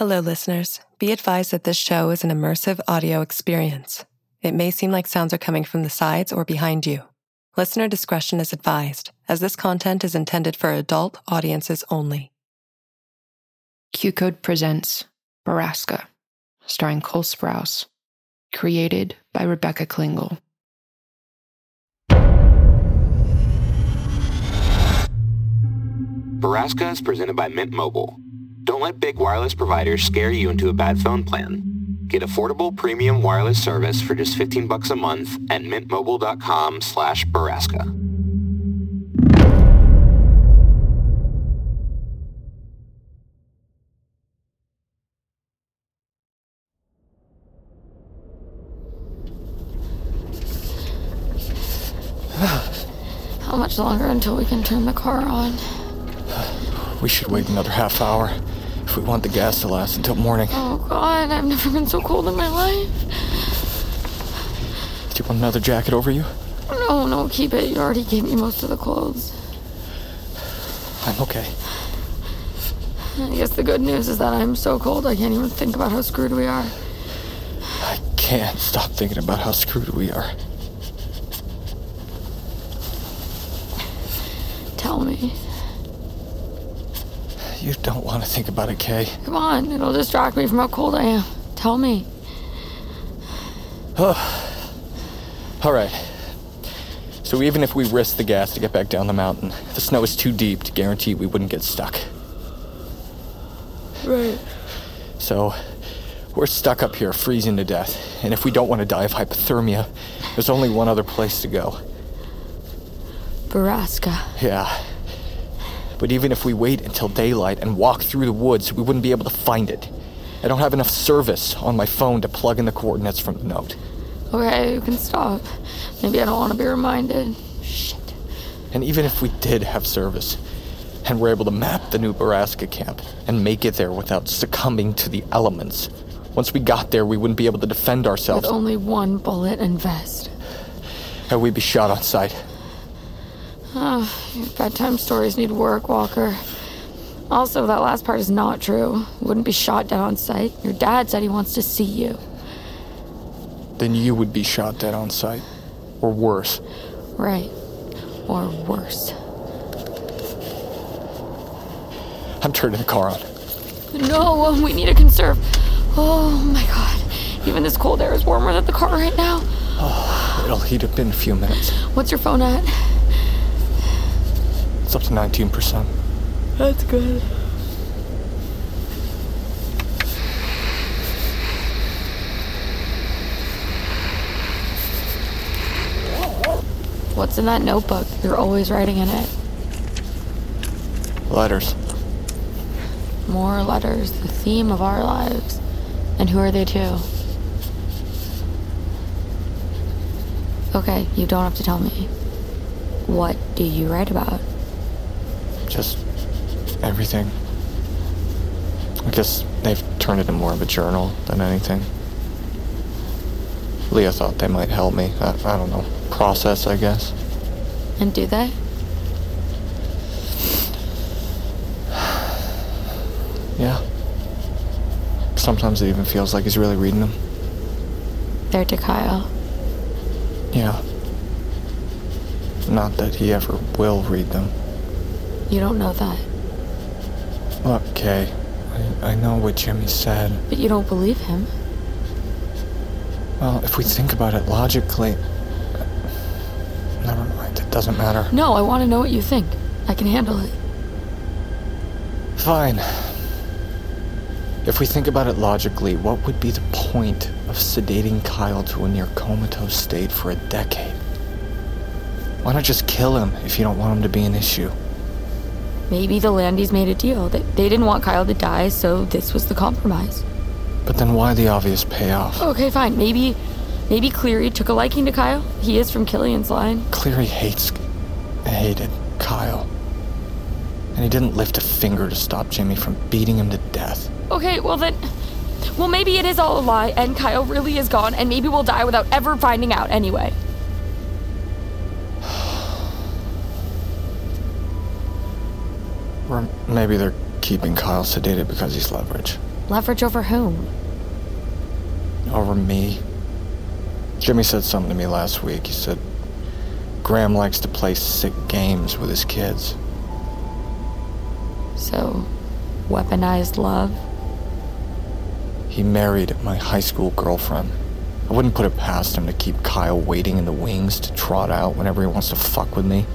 Hello, listeners. Be advised that this show is an immersive audio experience. It may seem like sounds are coming from the sides or behind you. Listener discretion is advised, as this content is intended for adult audiences only. Q Code presents Borrasca, starring Cole Sprouse, created by Rebecca Klingel. Borrasca is presented by Mint Mobile. Don't let big wireless providers scare you into a bad phone plan. Get affordable premium wireless service for just 15 bucks a month at mintmobile.com slash Borrasca. How much longer until we can turn the car on? We should wait another half hour if we want the gas to last until morning. Oh god, I've never been so cold in my life. Do you want another jacket over you? No, no, keep it. You already gave me most of the clothes. I'm okay. I guess the good news is that I'm so cold I can't even think about how screwed we are. I can't stop thinking about how screwed we are. Tell me. You don't want to think about it, Kay. Come on, it'll distract me from how cold I am. Tell me. All right. So even if we risk the gas to get back down the mountain, the snow is too deep to guarantee we wouldn't get stuck. Right. So we're stuck up here freezing to death. And if we don't want to die of hypothermia, there's only one other place to go. Borrasca. Yeah. But even if we wait until daylight and walk through the woods, we wouldn't be able to find it. I don't have enough service on my phone to plug in the coordinates from the note. Okay, you can stop. Maybe I don't want to be reminded. Shit. And even if we did have service, and were able to map the new Borrasca camp and make it there without succumbing to the elements, once we got there, we wouldn't be able to defend ourselves, With only one bullet and vest. and we'd be shot on sight. Oh, your bedtime stories need work, Walker. Also, that last part is not true. Wouldn't be shot dead on sight. Your dad said he wants to see you. Then you would be shot dead on sight. Or worse. Right. Or worse. I'm turning the car on. No, we need to conserve. Oh my god. Even this cold air is warmer than the car right now. Oh, it'll heat up in a few minutes. What's your phone at? It's up to 19%. That's good. What's in that notebook? You're always writing in it. Letters. More letters, the theme of our lives. And who are they to? Okay, you don't have to tell me. What do you write about? Just everything. I guess they've turned it into more of a journal than anything. Leah thought they might help me. I, I don't know. Process, I guess. And do they? Yeah. Sometimes it even feels like he's really reading them. They're to Kyle. Yeah. Not that he ever will read them. You don't know that. Look, Kay, I, I know what Jimmy said. But you don't believe him. Well, if we think about it logically. Never mind, it doesn't matter. No, I want to know what you think. I can handle it. Fine. If we think about it logically, what would be the point of sedating Kyle to a near comatose state for a decade? Why not just kill him if you don't want him to be an issue? Maybe the Landys made a deal. They, they didn't want Kyle to die, so this was the compromise. But then why the obvious payoff? Okay, fine. Maybe maybe Cleary took a liking to Kyle. He is from Killian's line. Cleary hates. hated Kyle. And he didn't lift a finger to stop Jimmy from beating him to death. Okay, well then well maybe it is all a lie and Kyle really is gone and maybe we'll die without ever finding out anyway. Maybe they're keeping Kyle sedated because he's leverage. Leverage over whom? Over me. Jimmy said something to me last week. He said Graham likes to play sick games with his kids. So, weaponized love? He married my high school girlfriend. I wouldn't put it past him to keep Kyle waiting in the wings to trot out whenever he wants to fuck with me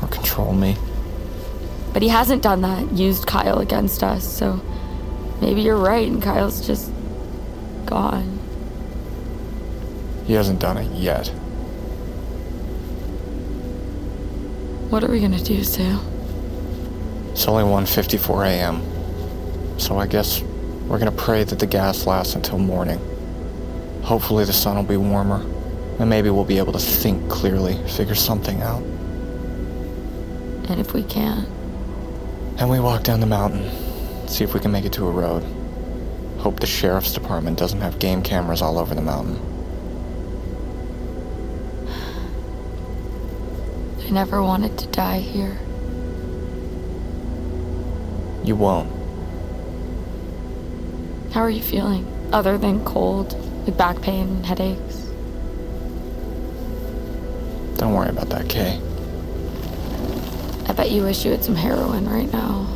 or control me. But he hasn't done that, used Kyle against us, so maybe you're right and Kyle's just gone. He hasn't done it yet. What are we gonna do, Sam? It's only 1:54 a.m. So I guess we're gonna pray that the gas lasts until morning. Hopefully the sun will be warmer, and maybe we'll be able to think clearly, figure something out. And if we can't, And we walk down the mountain, see if we can make it to a road. Hope the sheriff's department doesn't have game cameras all over the mountain. I never wanted to die here. You won't. How are you feeling? Other than cold, with back pain and headaches? Don't worry about that, Kay. I bet you wish you had some heroin right now.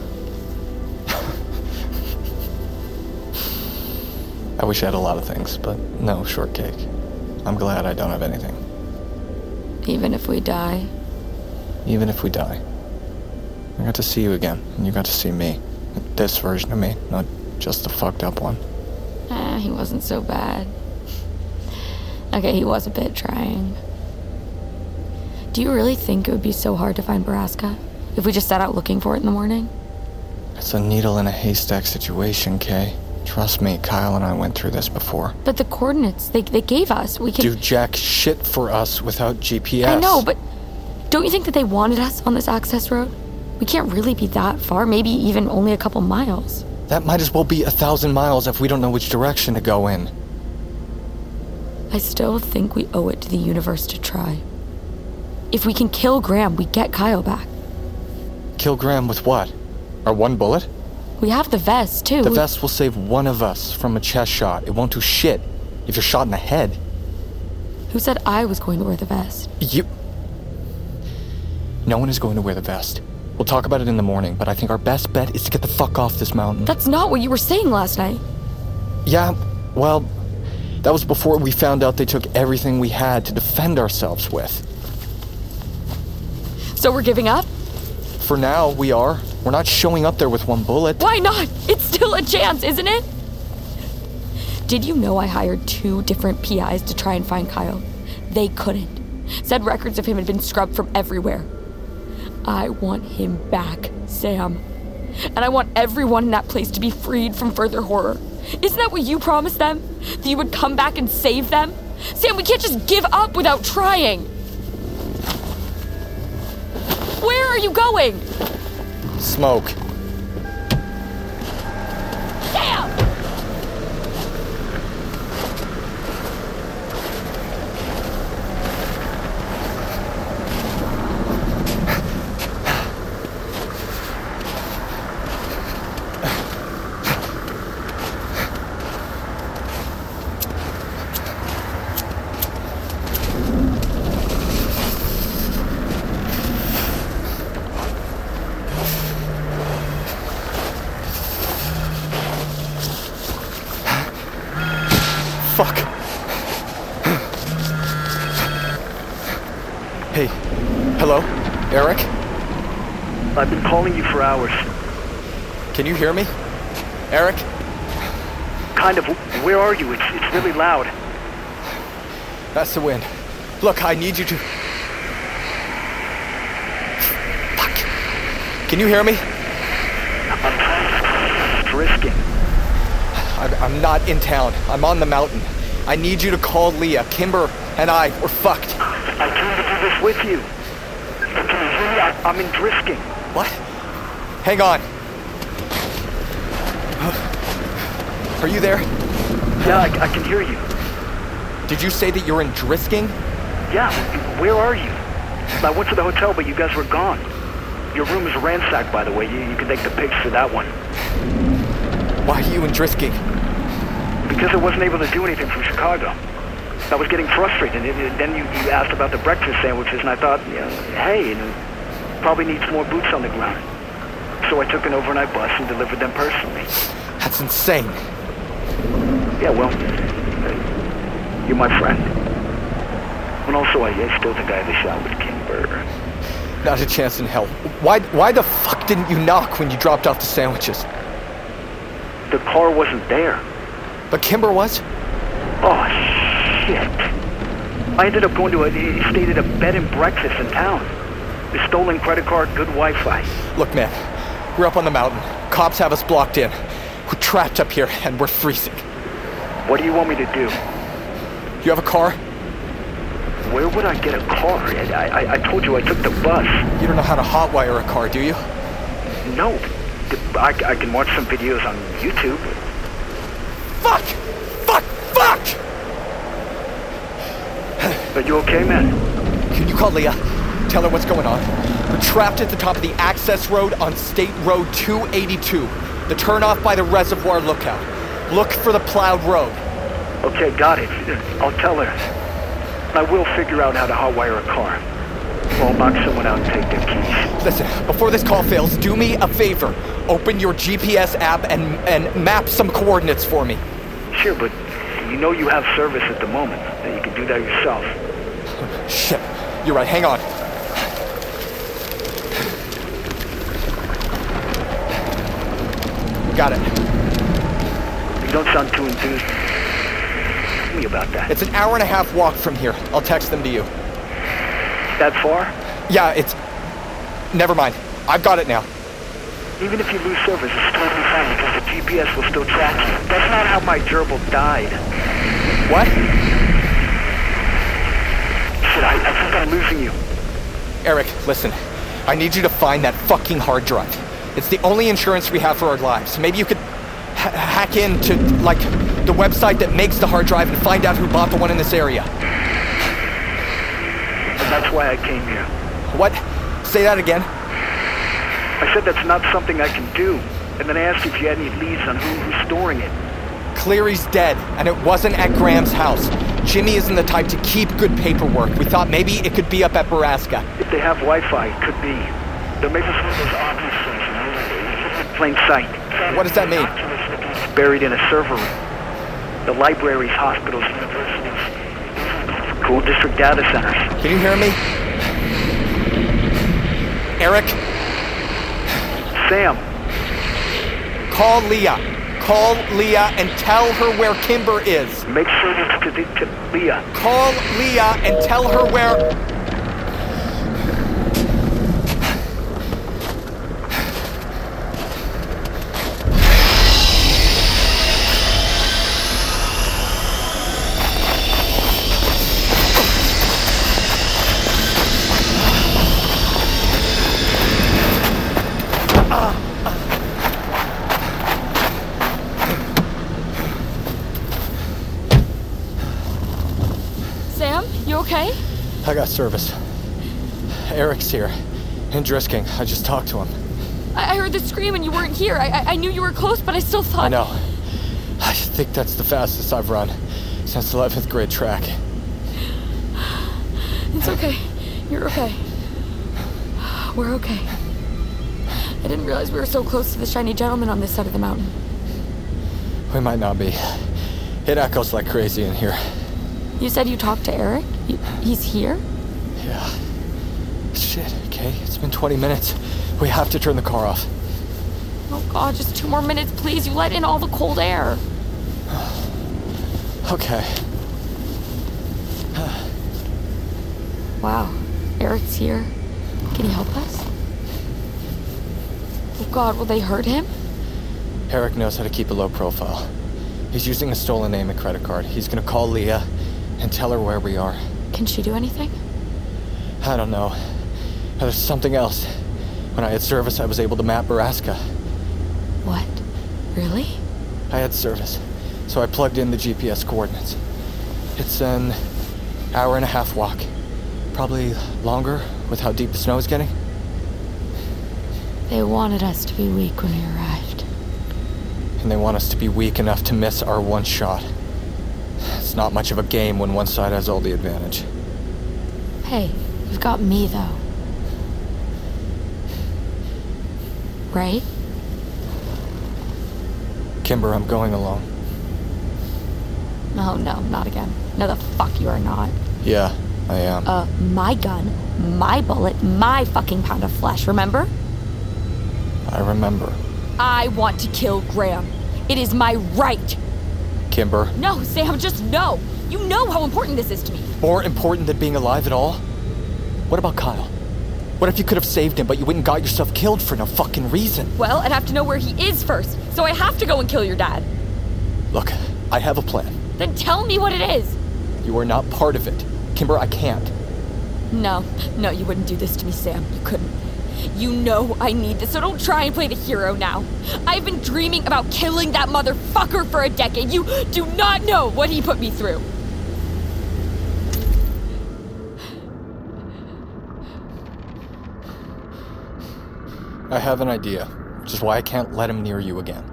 I wish I had a lot of things, but no shortcake. I'm glad I don't have anything. Even if we die. Even if we die. I got to see you again, and you got to see me. This version of me, not just the fucked up one. Eh, he wasn't so bad. Okay, he was a bit trying. Do you really think it would be so hard to find Borrasca if we just set out looking for it in the morning? It's a needle in a haystack situation, Kay. Trust me, Kyle and I went through this before. But the coordinates they, they gave us, we can. Do jack shit for us without GPS. I know, but don't you think that they wanted us on this access road? We can't really be that far, maybe even only a couple miles. That might as well be a thousand miles if we don't know which direction to go in. I still think we owe it to the universe to try. If we can kill Graham, we get Kyle back. Kill Graham with what? Our one bullet? We have the vest, too. The vest will save one of us from a chest shot. It won't do shit if you're shot in the head. Who said I was going to wear the vest? You. No one is going to wear the vest. We'll talk about it in the morning, but I think our best bet is to get the fuck off this mountain. That's not what you were saying last night. Yeah, well, that was before we found out they took everything we had to defend ourselves with. So we're giving up? For now, we are. We're not showing up there with one bullet. Why not? It's still a chance, isn't it? Did you know I hired two different PIs to try and find Kyle? They couldn't. Said records of him had been scrubbed from everywhere. I want him back, Sam. And I want everyone in that place to be freed from further horror. Isn't that what you promised them? That you would come back and save them? Sam, we can't just give up without trying. Where are you going? Smoke. Sam! Fuck. Hey. Hello? Eric? I've been calling you for hours. Can you hear me? Eric? Kind of. Where are you? It's, it's really loud. That's the wind. Look, I need you to. Fuck. Can you hear me? Drisking. I'm, I'm not in town. I'm on the mountain. I need you to call Leah. Kimber and I, we're fucked. I came to do this with you. Can you hear me? I, I'm in Drisking. What? Hang on. Are you there? Yeah, I, I can hear you. Did you say that you're in Drisking? Yeah, where are you? I went to the hotel, but you guys were gone. Your room is ransacked, by the way. You, you can take the pics for that one. Why are you in Drisking? Because I wasn't able to do anything from Chicago. I was getting frustrated, and, then you, you asked about the breakfast sandwiches, and I thought, you know, hey, you know, probably needs more boots on the ground. So I took an overnight bus and delivered them personally. That's insane. Yeah, well, uh, you're my friend. And also, I, I still think I had a shot with Kimber. Not a chance in hell. Why, why the fuck didn't you knock when you dropped off the sandwiches? The car wasn't there. But Kimber was? Oh, shit. I ended up going to a, he stayed at a bed and breakfast in town. The stolen credit card, good Wi-Fi. Look, man, we're up on the mountain. Cops have us blocked in. We're trapped up here, and we're freezing. What do you want me to do? You have a car? Where would I get a car? I, I, I told you I took the bus. You don't know how to hotwire a car, do you? No. I, I can watch some videos on YouTube. Fuck! Fuck! Fuck! Are you okay, man? Can you call Leah? Tell her what's going on. We're trapped at the top of the access road on State Road 282. The turnoff by the reservoir lookout. Look for the plowed road. Okay, got it. I'll tell her. I will figure out how to hotwire a car. Or I'll knock someone out and take their keys. Listen, before this call fails, do me a favor. Open your GPS app and, and map some coordinates for me. Sure, but you know you have service at the moment. You can do that yourself. Shit. You're right. Hang on. Got it. You don't sound too enthused. Tell me about that. It's an hour and a half walk from here. I'll text them to you. that far? Yeah, it's. Never mind. I've got it now. Even if you lose service, it's totally fine because the GPS will still track you. That's not how my gerbil died. What? Shit, I, I think I'm losing you. Eric, listen. I need you to find that fucking hard drive. It's the only insurance we have for our lives. Maybe you could ha- hack into, like, the website that makes the hard drive and find out who bought the one in this area. That's why I came here. What? Say that again. I said that's not something I can do. And then I asked if you had any leads on who, who's storing it. Cleary's dead, and it wasn't at Graham's house. Jimmy isn't the type to keep good paperwork. We thought maybe it could be up at Borrasca. If they have Wi-Fi, it could be. They're making some of those obvious things, you know? Plain sight. What does that mean? It's buried in a server room. The libraries, hospitals, universities. Cool district data centers. Can you hear me? Eric, Sam, call Leah. Call Leah and tell her where Kimber is. make sure it's to, the, to Leah. Call Leah and tell her where. Sam, you okay? I got service. Eric's here. And Drisking. I just talked to him. I, I heard the scream and you weren't here. I, I, I knew you were close, but I still thought. I know. I think that's the fastest I've run since 11th grade track. It's okay. You're okay. We're okay. I didn't realize we were so close to the shiny gentleman on this side of the mountain. We might not be. It echoes like crazy in here. You said you talked to Eric? He's here? Yeah. Shit, okay? It's been 20 minutes. We have to turn the car off. Oh god, just two more minutes, please. You let in all the cold air. Okay. Wow. Eric's here. Can he help us? Oh god, will they hurt him? Eric knows how to keep a low profile. He's using a stolen name and credit card. He's gonna call Leah and tell her where we are. Can she do anything? I don't know. There's something else. When I had service, I was able to map Borrasca. What? Really? I had service, so I plugged in the GPS coordinates. It's an hour and a half walk. Probably longer with how deep the snow is getting. They wanted us to be weak when we arrived. And they want us to be weak enough to miss our one shot. It's not much of a game when one side has all the advantage. Hey, you've got me though. Right? Kimber, I'm going alone. Oh no, not again. No, the fuck you are not. Yeah, I am. Uh, my gun, my bullet, my fucking pound of flesh, remember? I remember. I want to kill Graham. It is my right. Kimber, No, Sam, just no. You know how important this is to me. more important than being alive at all? What about Kyle? What if you could have saved him, but you went and got yourself killed for no fucking reason? Well, I'd have to know where he is first, so I have to go and kill your dad. Look, I have a plan. Then tell me what it is. You are not part of it. Kimber, I can't. No, no, you wouldn't do this to me, Sam. You couldn't. You know I need this, so don't try and play the hero now. I've been dreaming about killing that motherfucker for a decade. You do not know what he put me through. I have an idea, which is why I can't let him near you again.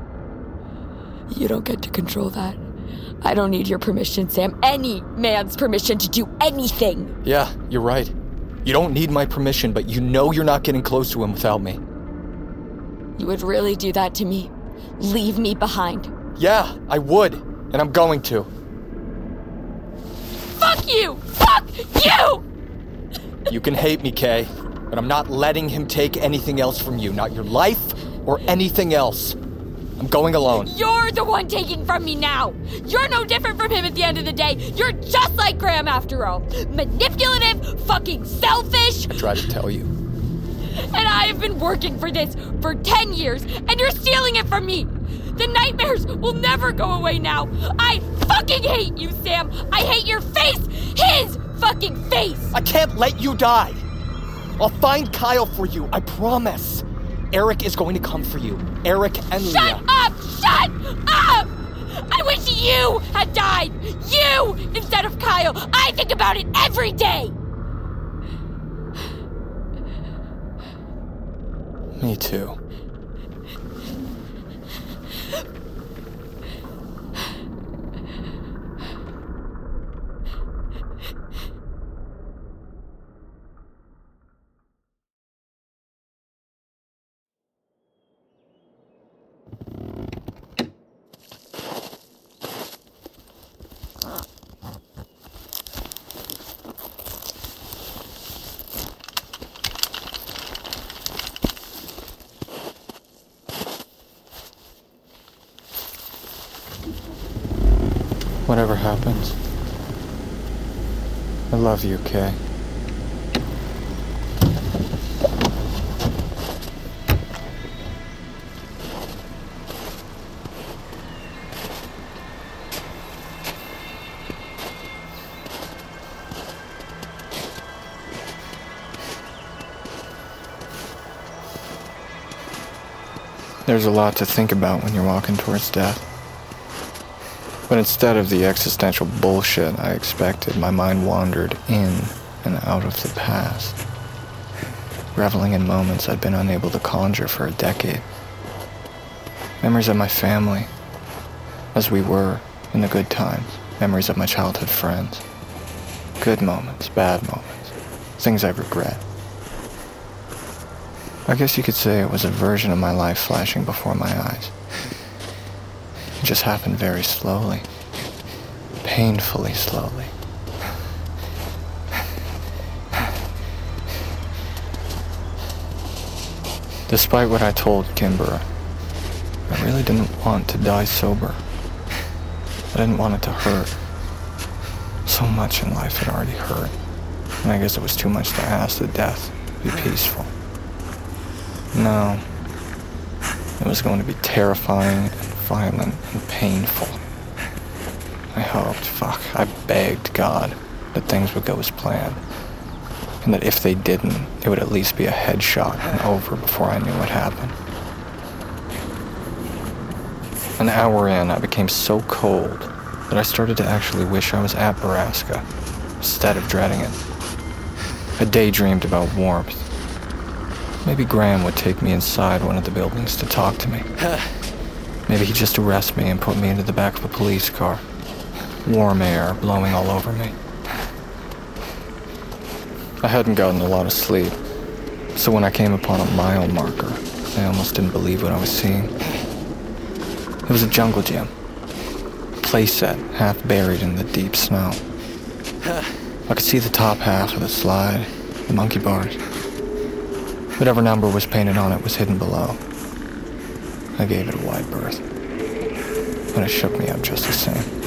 You don't get to control that. I don't need your permission, Sam. Any man's permission to do anything. Yeah, you're right. You don't need my permission, but you know you're not getting close to him without me. You would really do that to me? Leave me behind? Yeah, I would, and I'm going to. Fuck you! Fuck you! You can hate me, Kay, but I'm not letting him take anything else from you, not your life or anything else. I'm going alone. You're the one taking from me now. You're no different from him at the end of the day. You're just like Graham after all. Manipulative, fucking selfish. I tried to tell you. And I have been working for this for 10 years, and you're stealing it from me. The nightmares will never go away now. I fucking hate you, Sam. I hate your face. His fucking face. I can't let you die. I'll find Kyle for you, I promise. Eric is going to come for you. Eric and Shut Leah. up! Shut up! I wish you had died! You instead of Kyle! I think about it every day! Me too. Whatever happens, I love you, Kay. There's a lot to think about when you're walking towards death. But instead of the existential bullshit I expected, my mind wandered in and out of the past, reveling in moments I'd been unable to conjure for a decade. Memories of my family, as we were in the good times, memories of my childhood friends. Good moments, bad moments, things I regret. I guess you could say it was a version of my life flashing before my eyes. It just happened very slowly. Painfully slowly. Despite what I told Kimber, I really didn't want to die sober. I didn't want it to hurt. So much in life had already hurt. And I guess it was too much to ask that death be peaceful. No. It was going to be terrifying and violent and painful. I hoped, fuck, I begged God that things would go as planned. And that if they didn't, it would at least be a headshot and over before I knew what happened. An hour in, I became so cold that I started to actually wish I was at Borrasca instead of dreading it. I daydreamed about warmth. Maybe Graham would take me inside one of the buildings to talk to me. Maybe he'd just arrest me and put me into the back of a police car. Warm air blowing all over me. I hadn't gotten a lot of sleep, so when I came upon a mile marker, I almost didn't believe what I was seeing. It was a jungle gym. Playset, half buried in the deep snow. I could see the top half of the slide, the monkey bars. Whatever number was painted on it was hidden below. I gave it a wide berth. But it shook me up just the same.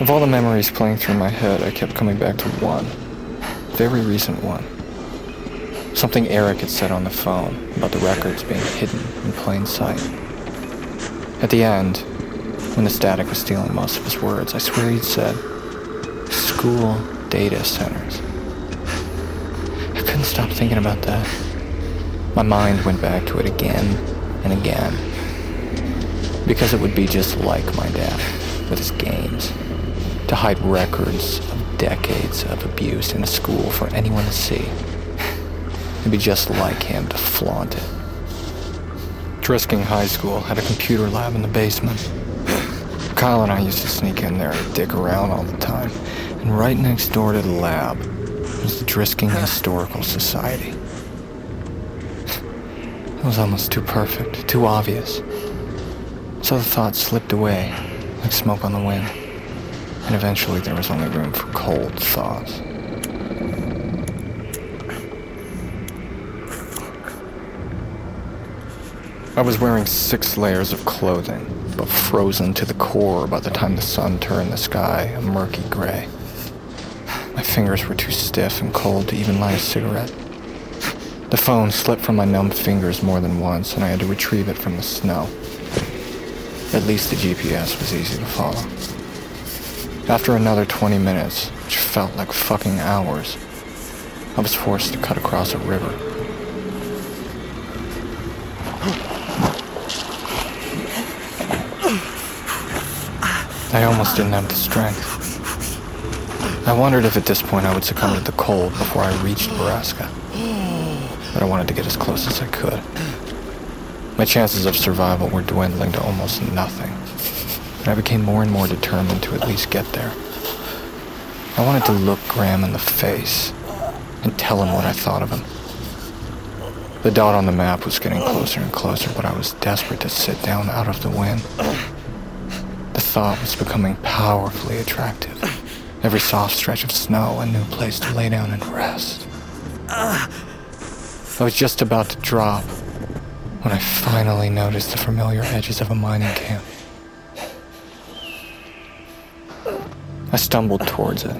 Of all the memories playing through my head, I kept coming back to one. Very recent one. Something Eric had said on the phone about the records being hidden in plain sight. At the end, when the static was stealing most of his words, I swear he'd said, school data centers. I couldn't stop thinking about that. My mind went back to it again and again. Because it would be just like my dad, with his games to hide records of decades of abuse in a school for anyone to see. It'd be just like him to flaunt it. Drisking High School had a computer lab in the basement. Kyle and I used to sneak in there and dick around all the time. And right next door to the lab was the Drisking Historical Society. It was almost too perfect, too obvious. So the thought slipped away, like smoke on the wind and eventually there was only room for cold thoughts. I was wearing six layers of clothing, but frozen to the core by the time the sun turned the sky a murky gray. My fingers were too stiff and cold to even light a cigarette. The phone slipped from my numb fingers more than once, and I had to retrieve it from the snow. At least the GPS was easy to follow. After another 20 minutes, which felt like fucking hours, I was forced to cut across a river. I almost didn't have the strength. I wondered if at this point I would succumb to the cold before I reached Borrasca. But I wanted to get as close as I could. My chances of survival were dwindling to almost nothing and I became more and more determined to at least get there. I wanted to look Graham in the face and tell him what I thought of him. The dot on the map was getting closer and closer, but I was desperate to sit down out of the wind. The thought was becoming powerfully attractive. Every soft stretch of snow, a new place to lay down and rest. I was just about to drop when I finally noticed the familiar edges of a mining camp. I stumbled towards it,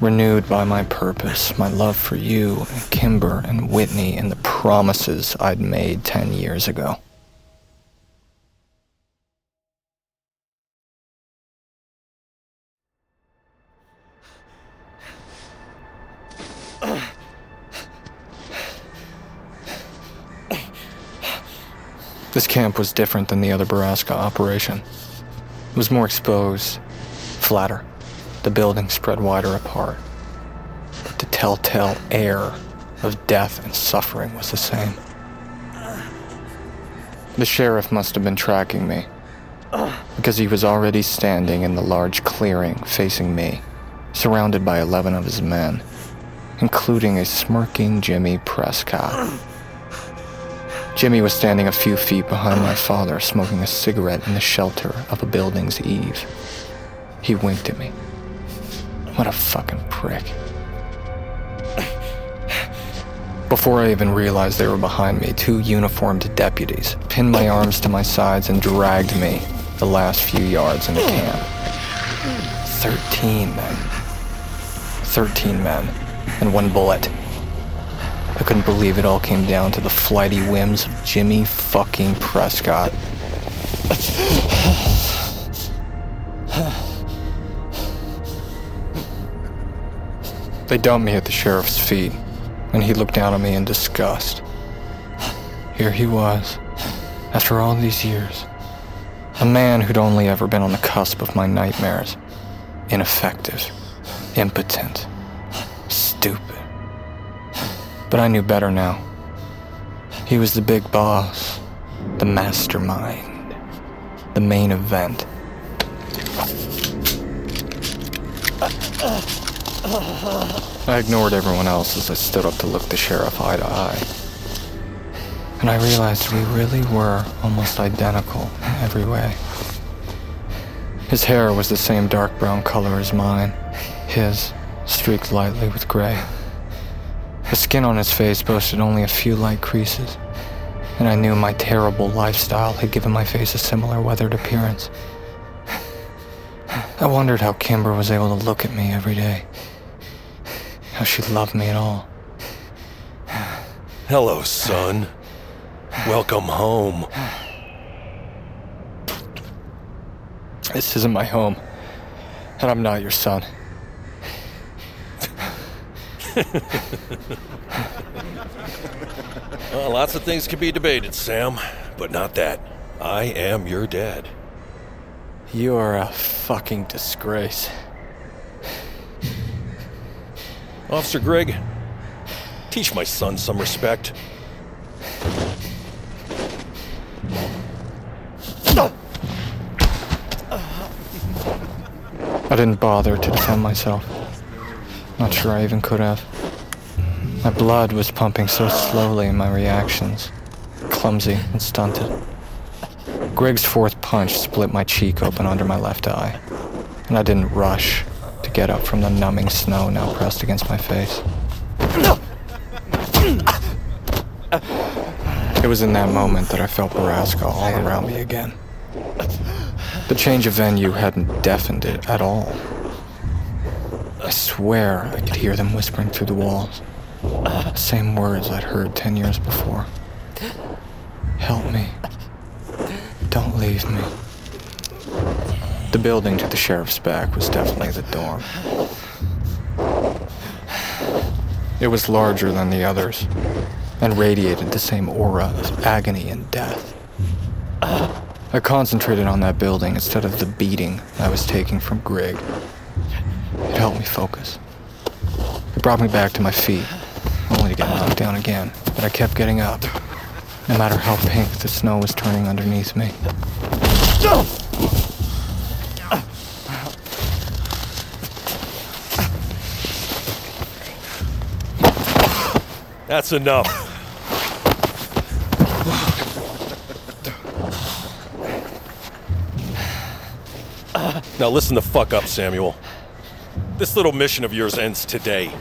renewed by my purpose, my love for you and Kimber and Whitney and the promises I'd made ten years ago. This camp was different than the other Borrasca operation. It was more exposed, flatter. The buildings spread wider apart. But the telltale air of death and suffering was the same. The sheriff must have been tracking me, because he was already standing in the large clearing facing me, surrounded by 11 of his men, including a smirking Jimmy Prescott. Jimmy was standing a few feet behind my father, smoking a cigarette in the shelter of a building's eave. He winked at me. What a fucking prick. Before I even realized they were behind me, two uniformed deputies pinned my arms to my sides and dragged me the last few yards in the camp. Thirteen men. Thirteen men. And one bullet. I couldn't believe it all came down to the flighty whims of Jimmy fucking Prescott. They dumped me at the sheriff's feet, and he looked down on me in disgust. Here he was, after all these years, a man who'd only ever been on the cusp of my nightmares. Ineffective, impotent, But I knew better now. He was the big boss, the mastermind, the main event. I ignored everyone else as I stood up to look the sheriff eye to eye. And I realized we really were almost identical in every way. His hair was the same dark brown color as mine, his streaked lightly with gray. The skin on his face boasted only a few light creases, and I knew my terrible lifestyle had given my face a similar weathered appearance. I wondered how Kimber was able to look at me every day. How she loved me at all. Hello, son. Welcome home. This isn't my home, and I'm not your son. Well, lots of things can be debated, Sam, but not that. I am your dad. You are a fucking disgrace. Officer Grigg, teach my son some respect. I didn't bother to defend myself. Not sure I even could have. My blood was pumping so slowly in my reactions, clumsy and stunted. Grigg's fourth punch split my cheek open under my left eye, and I didn't rush to get up from the numbing snow now pressed against my face. It was in that moment that I felt Borrasca all around me again. The change of venue hadn't deafened it at all. I swear I could hear them whispering through the walls. Same words I'd heard ten years before. Help me. Don't leave me. The building to the sheriff's back was definitely the dorm. It was larger than the others and radiated the same aura of agony and death. I concentrated on that building instead of the beating I was taking from Grigg. It helped me focus. It brought me back to my feet, only to get knocked down again. But I kept getting up, no matter how pink the snow was turning underneath me. That's enough. Now listen the fuck up, Samuel. This little mission of yours ends today.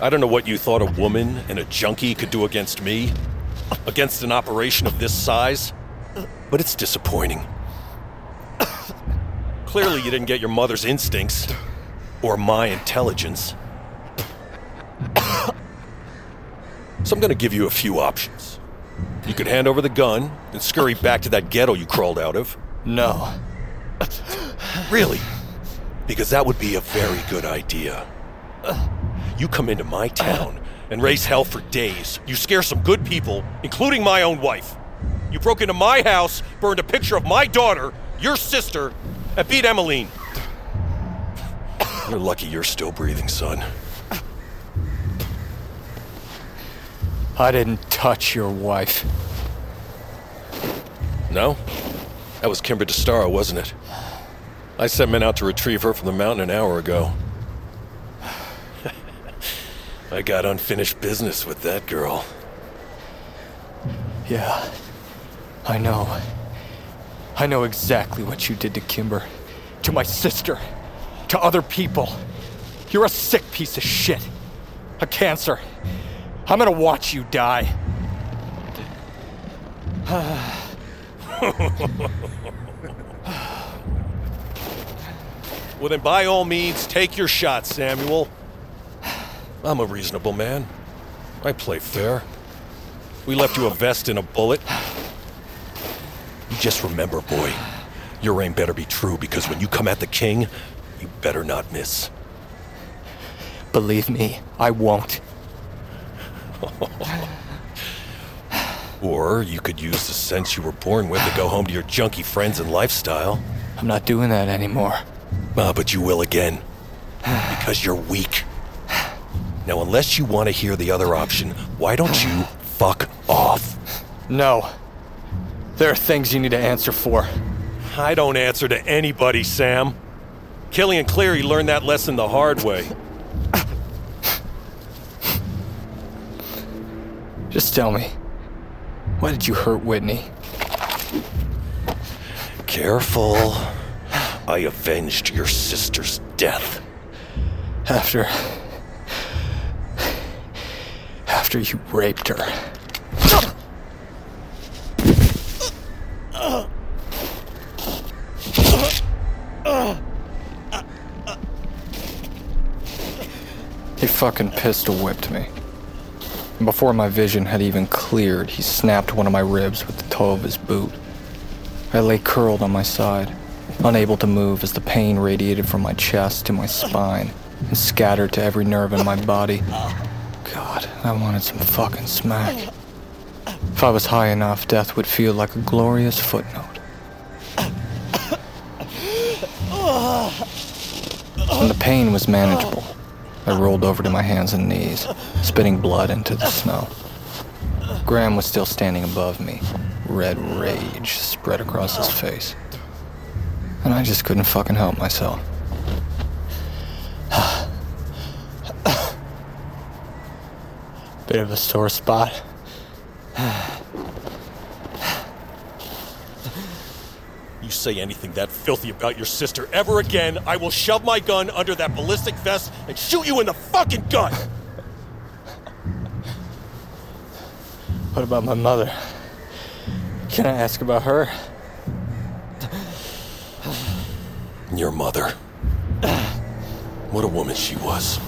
I don't know what you thought a woman and a junkie could do against me, against an operation of this size, but it's disappointing. Clearly, you didn't get your mother's instincts, or my intelligence. So I'm gonna give you a few options. You could hand over the gun and scurry back to that ghetto you crawled out of. No. Really? Because that would be a very good idea. You come into my town and raise hell for days. You scare some good people, including my own wife. You broke into my house, burned a picture of my daughter, your sister, and beat Emmeline. You're lucky you're still breathing, son. I didn't touch your wife. No? That was Kimber DeStaro, wasn't it? I sent men out to retrieve her from the mountain an hour ago. I got unfinished business with that girl. Yeah. I know. I know exactly what you did to Kimber. To my sister. To other people. You're a sick piece of shit. A cancer. I'm gonna watch you die. Well, then by all means, take your shot, Samuel. I'm a reasonable man. I play fair. We left you a vest and a bullet. You just remember, boy, your aim better be true because when you come at the king, you better not miss. Believe me, I won't. Or you could use the sense you were born with to go home to your junky friends and lifestyle. I'm not doing that anymore. Ah, but you will again. Because you're weak. Now, unless you want to hear the other option, why don't you fuck off? No. There are things you need to answer for. I don't answer to anybody, Sam. Killian Cleary learned that lesson the hard way. Just tell me, why did you hurt Whitney? Careful. I avenged your sister's death. After. After you raped her. He fucking pistol whipped me. And before my vision had even cleared, he snapped one of my ribs with the toe of his boot. I lay curled on my side, unable to move as the pain radiated from my chest to my spine and scattered to every nerve in my body. God, I wanted some fucking smack. If I was high enough, death would feel like a glorious footnote. When the pain was manageable, I rolled over to my hands and knees, spitting blood into the snow. Graham was still standing above me, red rage spread across his face. And I just couldn't fucking help myself. Bit of a sore spot. You say anything that filthy about your sister ever again, I will shove my gun under that ballistic vest and shoot you in the fucking gut! What about my mother? Can I ask about her? Your mother. What a woman she was.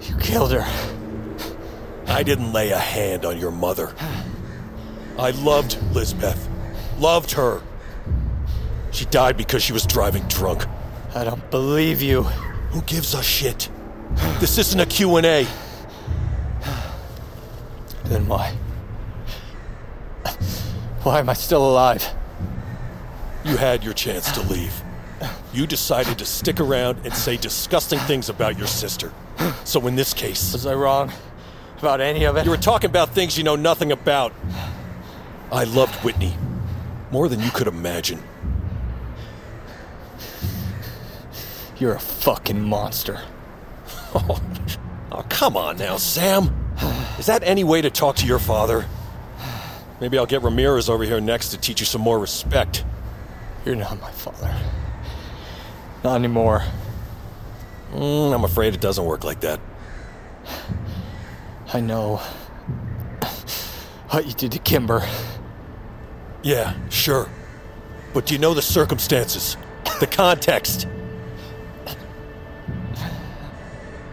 You killed her. I didn't lay a hand on your mother. I loved Lisbeth. Loved her. She died because she was driving drunk. I don't believe you. Who gives a shit? This isn't a Q&A. Then why? Why am I still alive? You had your chance to leave. You decided to stick around and say disgusting things about your sister. So in this case, Was I wrong about any of it? you were talking about things you know nothing about. I loved Whitney more than you could imagine. You're a fucking monster. Oh, oh, come on now, Sam. Is that any way to talk to your father? Maybe I'll get Ramirez over here next to teach you some more respect. You're not my father. Not anymore. Mm, I'm afraid it doesn't work like that. I know what you did to Kimber. Yeah, sure. But do you know the circumstances? The context?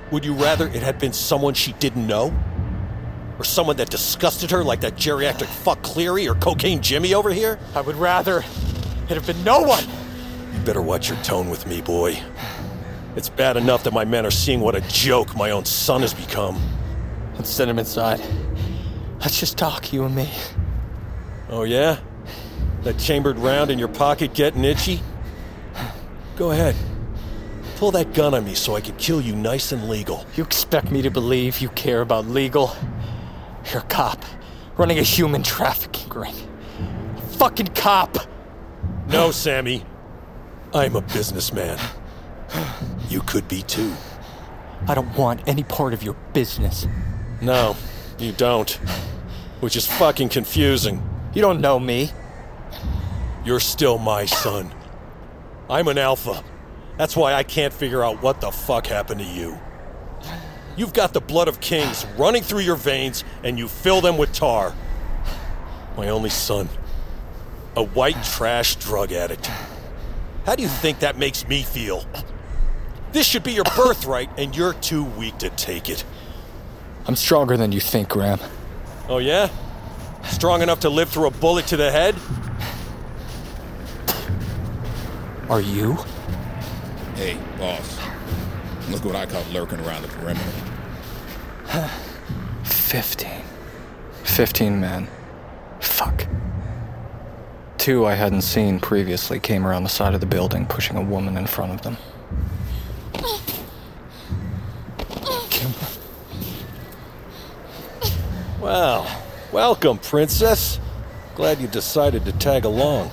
Would you rather it had been someone she didn't know? Or someone that disgusted her like that geriatric fuck Cleary or cocaine Jimmy over here? I would rather it have been no one. You better watch your tone with me, boy. It's bad enough that my men are seeing what a joke my own son has become. Let's send him inside. Let's just talk, you and me. Oh, yeah? That chambered round in your pocket getting itchy? Go ahead. Pull that gun on me so I can kill you nice and legal. You expect me to believe you care about legal? You're a cop, running a human trafficking ring. A fucking cop! No, Sammy. I'm a businessman. You could be too. I don't want any part of your business. No, you don't. Which is fucking confusing. You don't know me. You're still my son. I'm an alpha. That's why I can't figure out what the fuck happened to you. You've got the blood of kings running through your veins, and you fill them with tar. My only son. A white trash drug addict. How do you think that makes me feel? This should be your birthright, and you're too weak to take it. I'm stronger than you think, Graham. Oh, yeah? Strong enough to live through a bullet to the head? Are you? Hey, boss. Look what I caught lurking around the perimeter. Fifteen. Fifteen men. Fuck. Two I hadn't seen previously came around the side of the building, pushing a woman in front of them. Kimber. Well, Welcome, Princess. Glad you decided to tag along.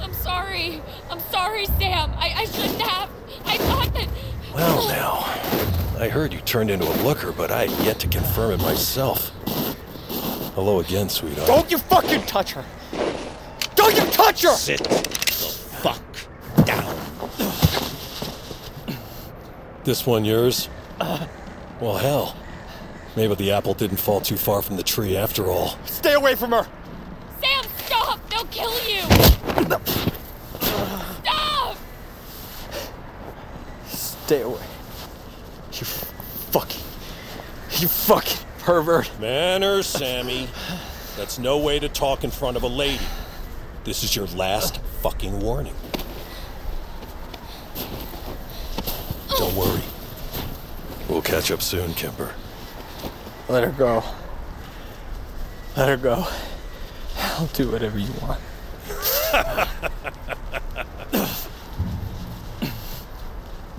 I'm sorry. I'm sorry, Sam. I, I shouldn't have. I thought that. Well, now, I heard you turned into a looker, but I had yet to confirm it myself. Hello again, sweetheart. Don't you fucking touch her! Don't touch her! sit the fuck down. This one yours? Well, hell. Maybe the apple didn't fall too far from the tree after all. Stay away from her! Sam, stop! They'll kill you! Stop! Stay away. You fucking. You fucking pervert. Manners, Sammy. That's no way to talk in front of a lady. This is your last fucking warning. Don't worry. We'll catch up soon, Kimber. Let her go. Let her go. I'll do whatever you want.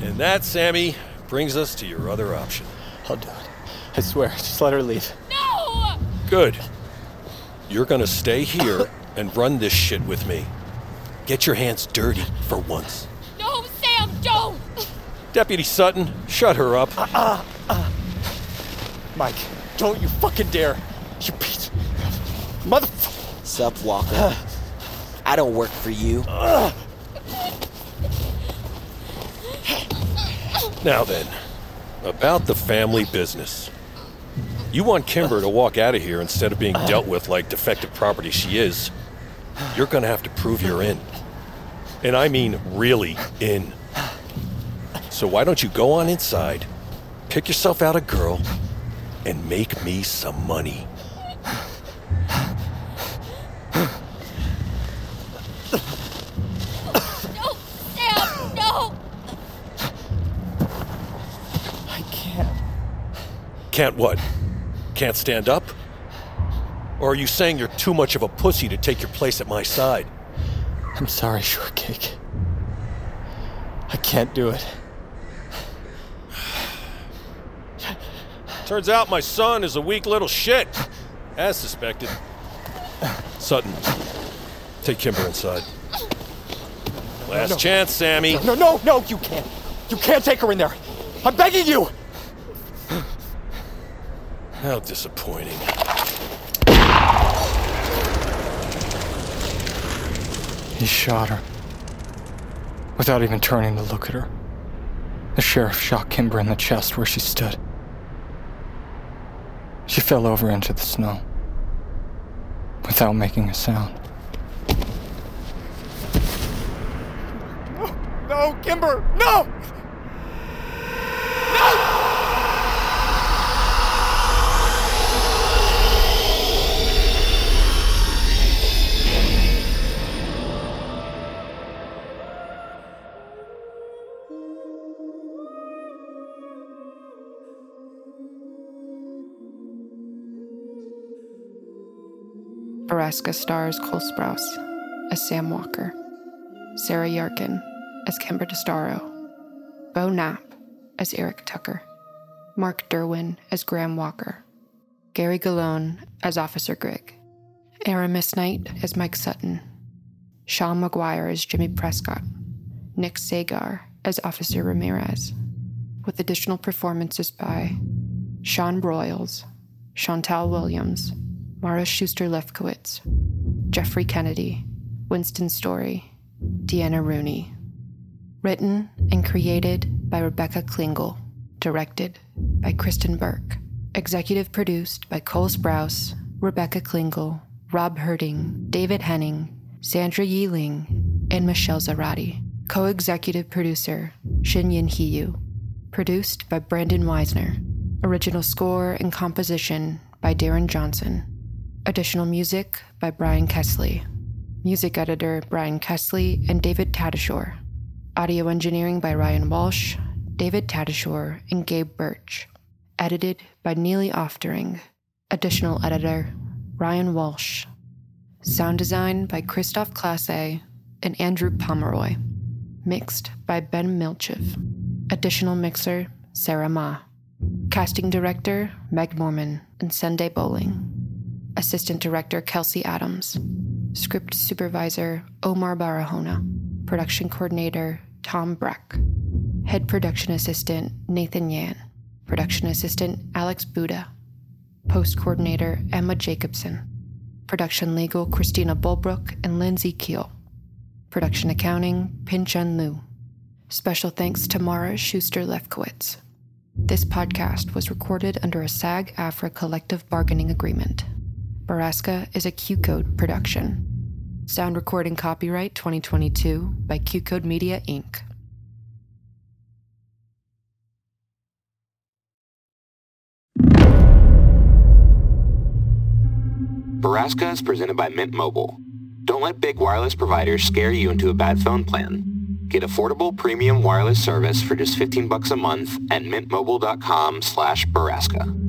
And that, Sammy, brings us to your other option. I'll do it. I swear. Just let her leave. No! Good. You're gonna stay here and run this shit with me. Get your hands dirty for once. No, Sam, don't! Deputy Sutton, shut her up. Uh, uh, uh. Mike, don't you fucking dare. You piece. motherfucker. Sup, Walker? I don't work for you. Now then, about the family business. You want Kimber to walk out of here instead of being dealt with like defective property she is. You're gonna have to prove you're in. And I mean really in. So why don't you go on inside, pick yourself out a girl, and make me some money? No, Sam, no! I can't. Can't what? Can't stand up? Or are you saying you're too much of a pussy to take your place at my side? I'm sorry, Shortcake. I can't do it. Turns out my son is a weak little shit, as suspected. Sutton, take Kimber inside. Last no. chance, Sammy. No, no, no, you can't. You can't take her in there. I'm begging you. How disappointing. He shot her. Without even turning to look at her. The sheriff shot Kimber in the chest where she stood. She fell over into the snow. Without making a sound. No, no, Kimber, no! Borrasca stars Cole Sprouse as Sam Walker, Sarah Yarkin as Kimber DeStaro, Beau Knapp as Eric Tucker, Mark Derwin as Graham Walker, Gary Galone as Officer Grigg, Aramis Knight as Mike Sutton, Sean McGuire as Jimmy Prescott, Nick Sagar as Officer Ramirez, with additional performances by Sean Broyles, Chantal Williams, Mara Schuster Lefkowitz, Jeffrey Kennedy, Winston Story, Deanna Rooney. Written and created by Rebecca Klingel. Directed by Kristen Burke. Executive produced by Cole Sprouse, Rebecca Klingel, Rob Herding, David Henning, Sandra Yi Ling, and Michelle Zarati. Co executive producer Shin Yin Hiyu. Produced by Brandon Weisner. Original score and composition by Darren Johnson. Additional music by Brian Kesley. Music editor Brian Kesley and David Tadashore. Audio engineering by Ryan Walsh, David Tadashore, and Gabe Birch. Edited by Neely Oftering. Additional editor Ryan Walsh. Sound design by Christoph Classe and Andrew Pomeroy. Mixed by Ben Milchev. Additional mixer Sarah Ma. Casting director Meg Mormon and Sunday Bowling. Assistant Director Kelsey Adams. Script Supervisor Omar Barahona. Production Coordinator Tom Breck. Head Production Assistant Nathan Yan. Production Assistant Alex Buda. Post Coordinator Emma Jacobson. Production Legal Christina Bulbrook and Lindsay Keel. Production Accounting Pin Chun Liu. Special thanks to Mara Schuster Lefkowitz. This podcast was recorded under a SAG-AFTRA collective bargaining agreement. Borrasca is a Q Code production. Sound recording copyright 2022 by Q Code Media Inc. Borrasca is presented by Mint Mobile. Don't let big wireless providers scare you into a bad phone plan. Get affordable premium wireless service for just 15 bucks a month at mintmobile.com slash Borrasca.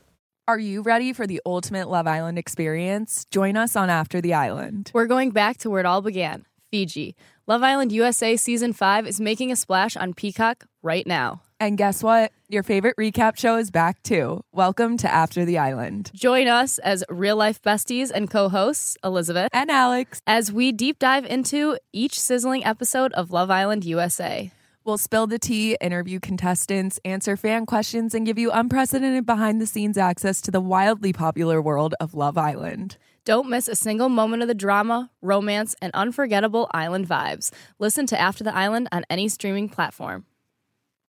Are you ready for the ultimate Love Island experience? Join us on After the Island. We're going back to where it all began Fiji. Love Island USA Season 5 is making a splash on Peacock right now. And guess what? Your favorite recap show is back too. Welcome to After the Island. Join us as real life besties and co hosts, Elizabeth and Alex, as we deep dive into each sizzling episode of Love Island USA. We'll spill the tea, interview contestants, answer fan questions, and give you unprecedented behind the scenes access to the wildly popular world of Love Island. Don't miss a single moment of the drama, romance, and unforgettable island vibes. Listen to After the Island on any streaming platform.